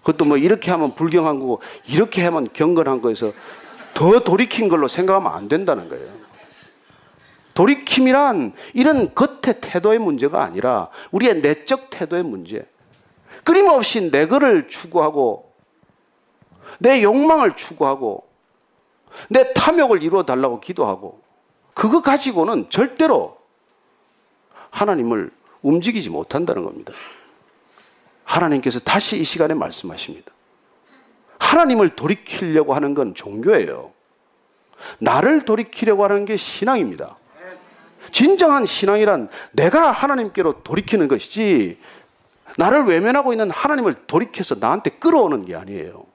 그것도 뭐 이렇게 하면 불경한 거고 이렇게 하면 경건한 거에서 더 돌이킨 걸로 생각하면 안 된다는 거예요. 돌이킴이란 이런 겉의 태도의 문제가 아니라 우리의 내적 태도의 문제. 끊임없이 내 거를 추구하고 내 욕망을 추구하고 내 탐욕을 이루어 달라고 기도하고 그거 가지고는 절대로 하나님을 움직이지 못한다는 겁니다. 하나님께서 다시 이 시간에 말씀하십니다. 하나님을 돌이키려고 하는 건 종교예요. 나를 돌이키려고 하는 게 신앙입니다. 진정한 신앙이란 내가 하나님께로 돌이키는 것이지 나를 외면하고 있는 하나님을 돌이켜서 나한테 끌어오는 게 아니에요.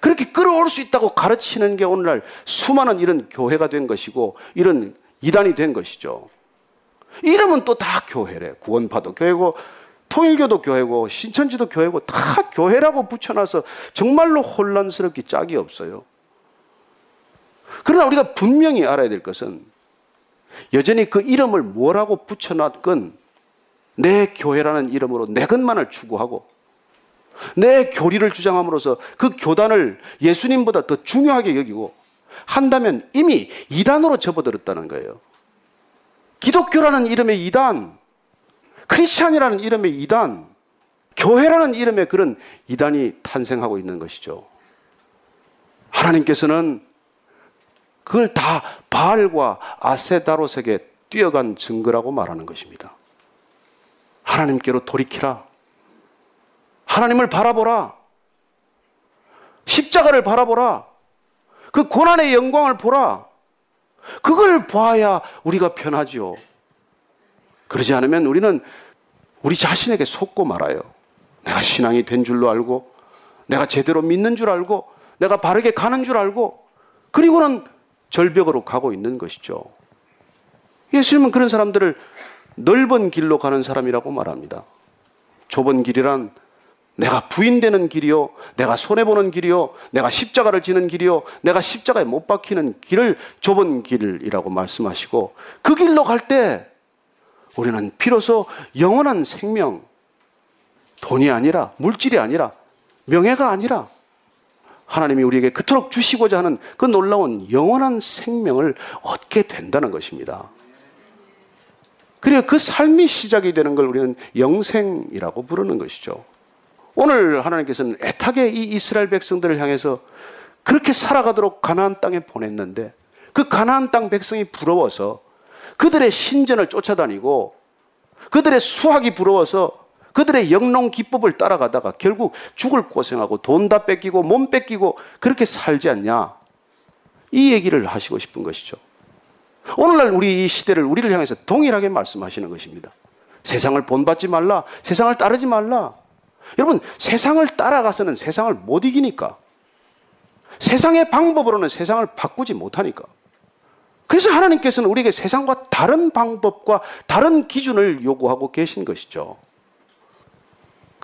그렇게 끌어올 수 있다고 가르치는 게 오늘날 수많은 이런 교회가 된 것이고 이런 이단이 된 것이죠. 이름은 또 다 교회래. 구원파도 교회고 통일교도 교회고 신천지도 교회고 다 교회라고 붙여놔서 정말로 혼란스럽기 짝이 없어요. 그러나 우리가 분명히 알아야 될 것은 여전히 그 이름을 뭐라고 붙여놨건 내 교회라는 이름으로 내 것만을 추구하고 내 교리를 주장함으로써 그 교단을 예수님보다 더 중요하게 여기고 한다면 이미 이단으로 접어들었다는 거예요. 기독교라는 이름의 이단, 크리스찬이라는 이름의 이단, 교회라는 이름의 그런 이단이 탄생하고 있는 것이죠. 하나님께서는 그걸 다 바알과 아세다롯에게 뛰어간 증거라고 말하는 것입니다. 하나님께로 돌이키라. 하나님을 바라보라. 십자가를 바라보라. 그 고난의 영광을 보라. 그걸 봐야 우리가 편하지요. 그러지 않으면 우리는 우리 자신에게 속고 말아요. 내가 신앙이 된 줄로 알고, 내가 제대로 믿는 줄 알고, 내가 바르게 가는 줄 알고, 그리고는 절벽으로 가고 있는 것이죠. 예수님은 그런 사람들을 넓은 길로 가는 사람이라고 말합니다. 좁은 길이란 내가 부인되는 길이요, 내가 손해보는 길이요, 내가 십자가를 지는 길이요, 내가 십자가에 못 박히는 길을 좁은 길이라고 말씀하시고 그 길로 갈 때 우리는 비로소 영원한 생명, 돈이 아니라 물질이 아니라 명예가 아니라 하나님이 우리에게 그토록 주시고자 하는 그 놀라운 영원한 생명을 얻게 된다는 것입니다. 그리고 그 삶이 시작이 되는 걸 우리는 영생이라고 부르는 것이죠. 오늘 하나님께서는 애타게 이 이스라엘 백성들을 향해서 그렇게 살아가도록 가나안 땅에 보냈는데 그 가나안 땅 백성이 부러워서 그들의 신전을 쫓아다니고 그들의 수학이 부러워서 그들의 영농 기법을 따라가다가 결국 죽을 고생하고 돈 다 뺏기고 몸 뺏기고 그렇게 살지 않냐. 이 얘기를 하시고 싶은 것이죠. 오늘날 우리 이 시대를 우리를 향해서 동일하게 말씀하시는 것입니다. 세상을 본받지 말라. 세상을 따르지 말라. 여러분, 세상을 따라가서는 세상을 못 이기니까. 세상의 방법으로는 세상을 바꾸지 못하니까. 그래서 하나님께서는 우리에게 세상과 다른 방법과 다른 기준을 요구하고 계신 것이죠.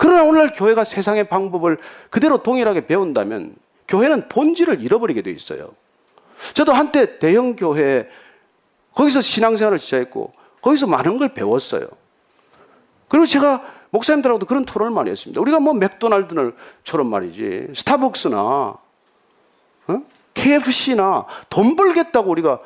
그러나 오늘날 교회가 세상의 방법을 그대로 동일하게 배운다면 교회는 본질을 잃어버리게 돼 있어요. 저도 한때 대형 교회 거기서 신앙생활을 시작했고 거기서 많은 걸 배웠어요. 그리고 제가 목사님들하고도 그런 토론을 많이 했습니다. 우리가 뭐 맥도날드처럼 말이지 스타벅스나 어? KFC나 돈 벌겠다고 우리가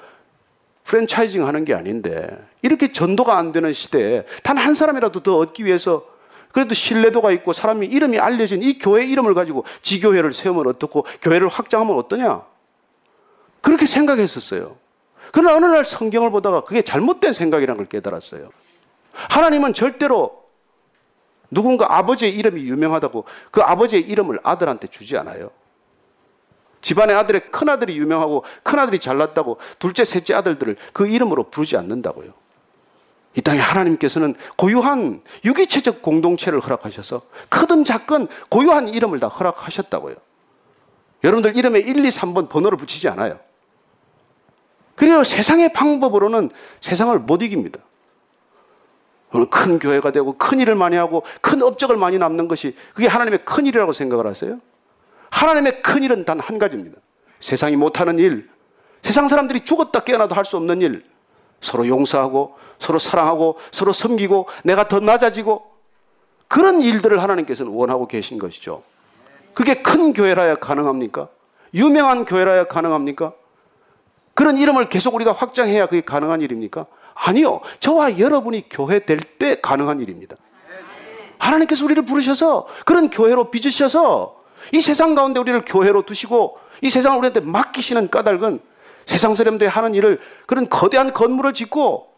프랜차이징 하는 게 아닌데 이렇게 전도가 안 되는 시대에 단 한 사람이라도 더 얻기 위해서 그래도 신뢰도가 있고 사람이 이름이 알려진 이 교회 이름을 가지고 지교회를 세우면 어떻고 교회를 확장하면 어떠냐? 그렇게 생각했었어요. 그러나 어느 날 성경을 보다가 그게 잘못된 생각이라는 걸 깨달았어요. 하나님은 절대로 누군가 아버지의 이름이 유명하다고 그 아버지의 이름을 아들한테 주지 않아요. 집안의 아들의 큰아들이 유명하고 큰아들이 잘났다고 둘째, 셋째 아들들을 그 이름으로 부르지 않는다고요. 이 땅에 하나님께서는 고유한 유기체적 공동체를 허락하셔서 크든 작건 고유한 이름을 다 허락하셨다고요. 여러분들 이름에 1, 2, 3번 번호를 붙이지 않아요. 그래요. 세상의 방법으로는 세상을 못 이깁니다. 큰 교회가 되고 큰 일을 많이 하고 큰 업적을 많이 남는 것이 그게 하나님의 큰 일이라고 생각을 하세요? 하나님의 큰 일은 단 한 가지입니다. 세상이 못하는 일, 세상 사람들이 죽었다 깨어나도 할 수 없는 일, 서로 용서하고 서로 사랑하고 서로 섬기고 내가 더 낮아지고 그런 일들을 하나님께서는 원하고 계신 것이죠. 그게 큰 교회라야 가능합니까? 유명한 교회라야 가능합니까? 그런 이름을 계속 우리가 확장해야 그게 가능한 일입니까? 아니요. 저와 여러분이 교회 될 때 가능한 일입니다. 하나님께서 우리를 부르셔서 그런 교회로 빚으셔서 이 세상 가운데 우리를 교회로 두시고 이 세상을 우리한테 맡기시는 까닭은 세상 사람들이 하는 일을 그런 거대한 건물을 짓고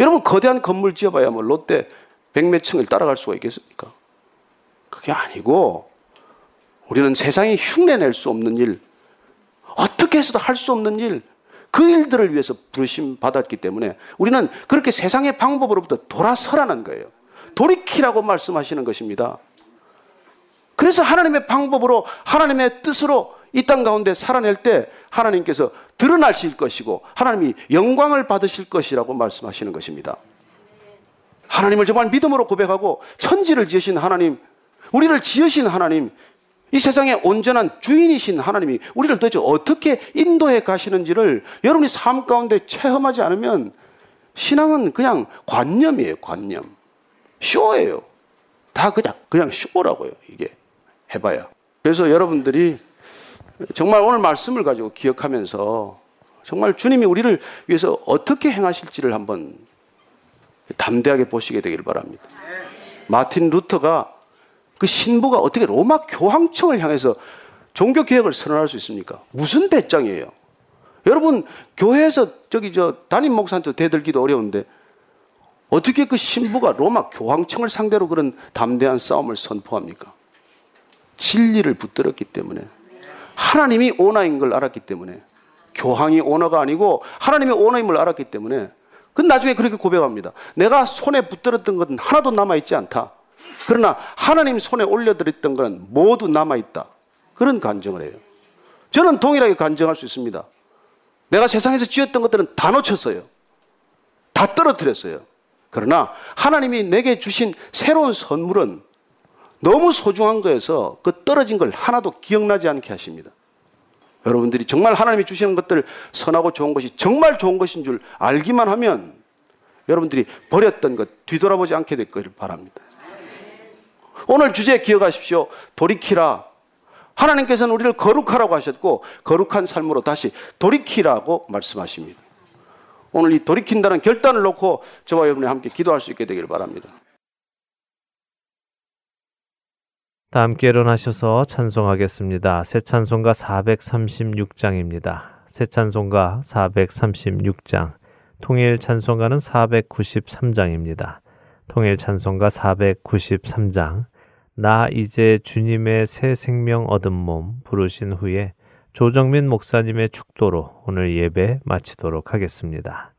여러분 거대한 건물 지어봐야 뭐 롯데 백몇 층을 따라갈 수가 있겠습니까? 그게 아니고 우리는 세상이 흉내낼 수 없는 일, 어떻게 해서도 할 수 없는 일, 그 일들을 위해서 부르심 받았기 때문에 우리는 그렇게 세상의 방법으로부터 돌아서라는 거예요. 돌이키라고 말씀하시는 것입니다. 그래서 하나님의 방법으로 하나님의 뜻으로 이 땅 가운데 살아낼 때 하나님께서 드러나실 것이고 하나님이 영광을 받으실 것이라고 말씀하시는 것입니다. 하나님을 정말 믿음으로 고백하고 천지를 지으신 하나님, 우리를 지으신 하나님, 이 세상의 온전한 주인이신 하나님이 우리를 도대체 어떻게 인도해 가시는지를 여러분이 삶 가운데 체험하지 않으면 신앙은 그냥 관념이에요, 관념. 쇼예요. 다 그냥, 그냥 쇼라고요, 이게. 해봐야. 그래서 여러분들이 정말 오늘 말씀을 가지고 기억하면서 정말 주님이 우리를 위해서 어떻게 행하실지를 한번 담대하게 보시게 되길 바랍니다. 마틴 루터가 그 신부가 어떻게 로마 교황청을 향해서 종교 개혁을 선언할 수 있습니까? 무슨 배짱이에요? 여러분 교회에서 저기 저 담임 목사한테 대들기도 어려운데 어떻게 그 신부가 로마 교황청을 상대로 그런 담대한 싸움을 선포합니까? 진리를 붙들었기 때문에 하나님이 오나인 걸 알았기 때문에 교황이 오너가 아니고 하나님이 오너임을 알았기 때문에 그 나중에 그렇게 고백합니다. 내가 손에 붙들었던 것은 하나도 남아 있지 않다. 그러나 하나님 손에 올려드렸던 것은 모두 남아 있다. 그런 간증을 해요. 저는 동일하게 간증할 수 있습니다. 내가 세상에서 지었던 것들은 다 놓쳤어요. 다 떨어뜨렸어요. 그러나 하나님이 내게 주신 새로운 선물은 너무 소중한 거여서 그 떨어진 걸 하나도 기억나지 않게 하십니다. 여러분들이 정말 하나님이 주시는 것들 선하고 좋은 것이 정말 좋은 것인 줄 알기만 하면 여러분들이 버렸던 것 뒤돌아보지 않게 될 것을 바랍니다. 오늘 주제 기억하십시오. 돌이키라. 하나님께서는 우리를 거룩하라고 하셨고 거룩한 삶으로 다시 돌이키라고 말씀하십니다. 오늘 이 돌이킨다는 결단을 놓고 저와 여러분이 함께 기도할 수 있게 되기를 바랍니다. 다 함께 일어나셔서 찬송하겠습니다. 새 찬송가 436장입니다. 새 찬송가 436장. 통일 찬송가는 493장입니다. 통일 찬송가 493장. 나 이제 주님의 새 생명 얻은 몸 부르신 후에 조정민 목사님의 축도로 오늘 예배 마치도록 하겠습니다.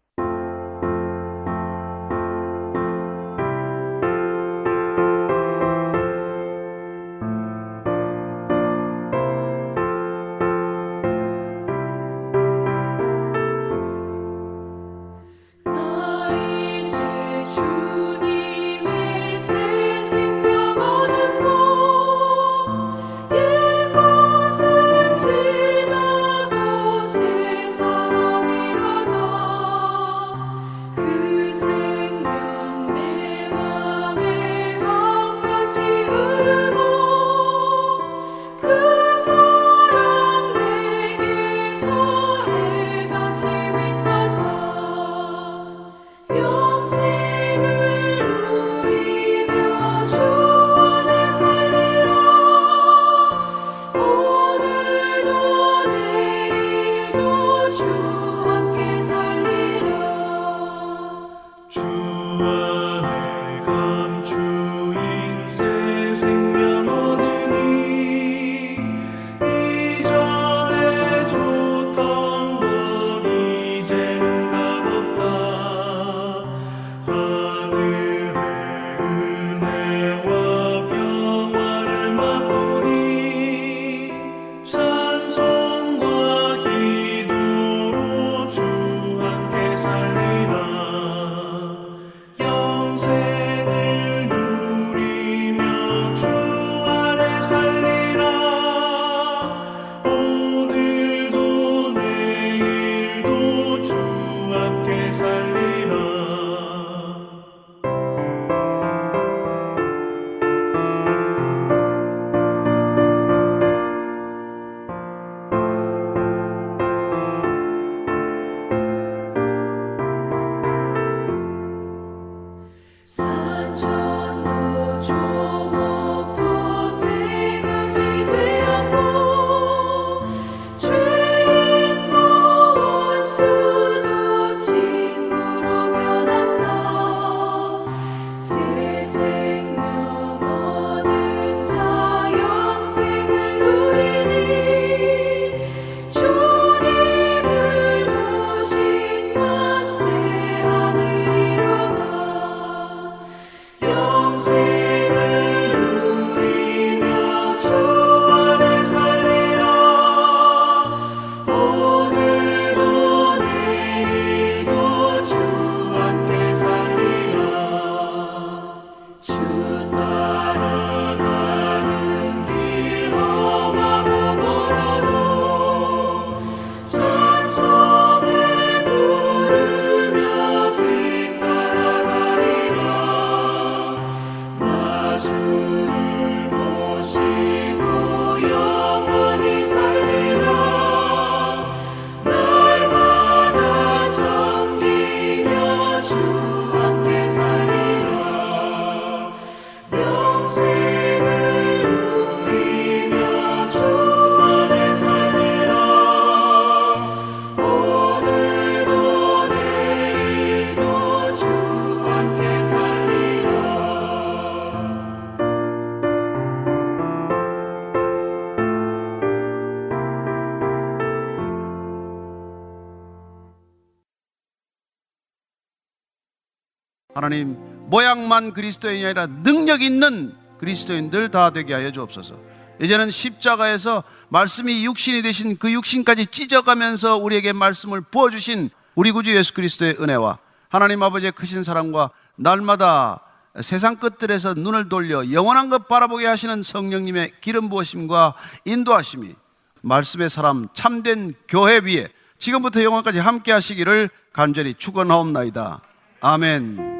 모양만 그리스도인이 아니라 능력 있는 그리스도인들 다 되게 하여 주옵소서. 이제는 십자가에서 말씀이 육신이 되신 그 육신까지 찢어가면서 우리에게 말씀을 부어주신 우리 구주 예수 그리스도의 은혜와 하나님 아버지의 크신 사랑과 날마다 세상 끝들에서 눈을 돌려 영원한 것 바라보게 하시는 성령님의 기름 부으심과 인도하심이 말씀의 사람 참된 교회 위에 지금부터 영원까지 함께 하시기를 간절히 축원하옵나이다. 아멘.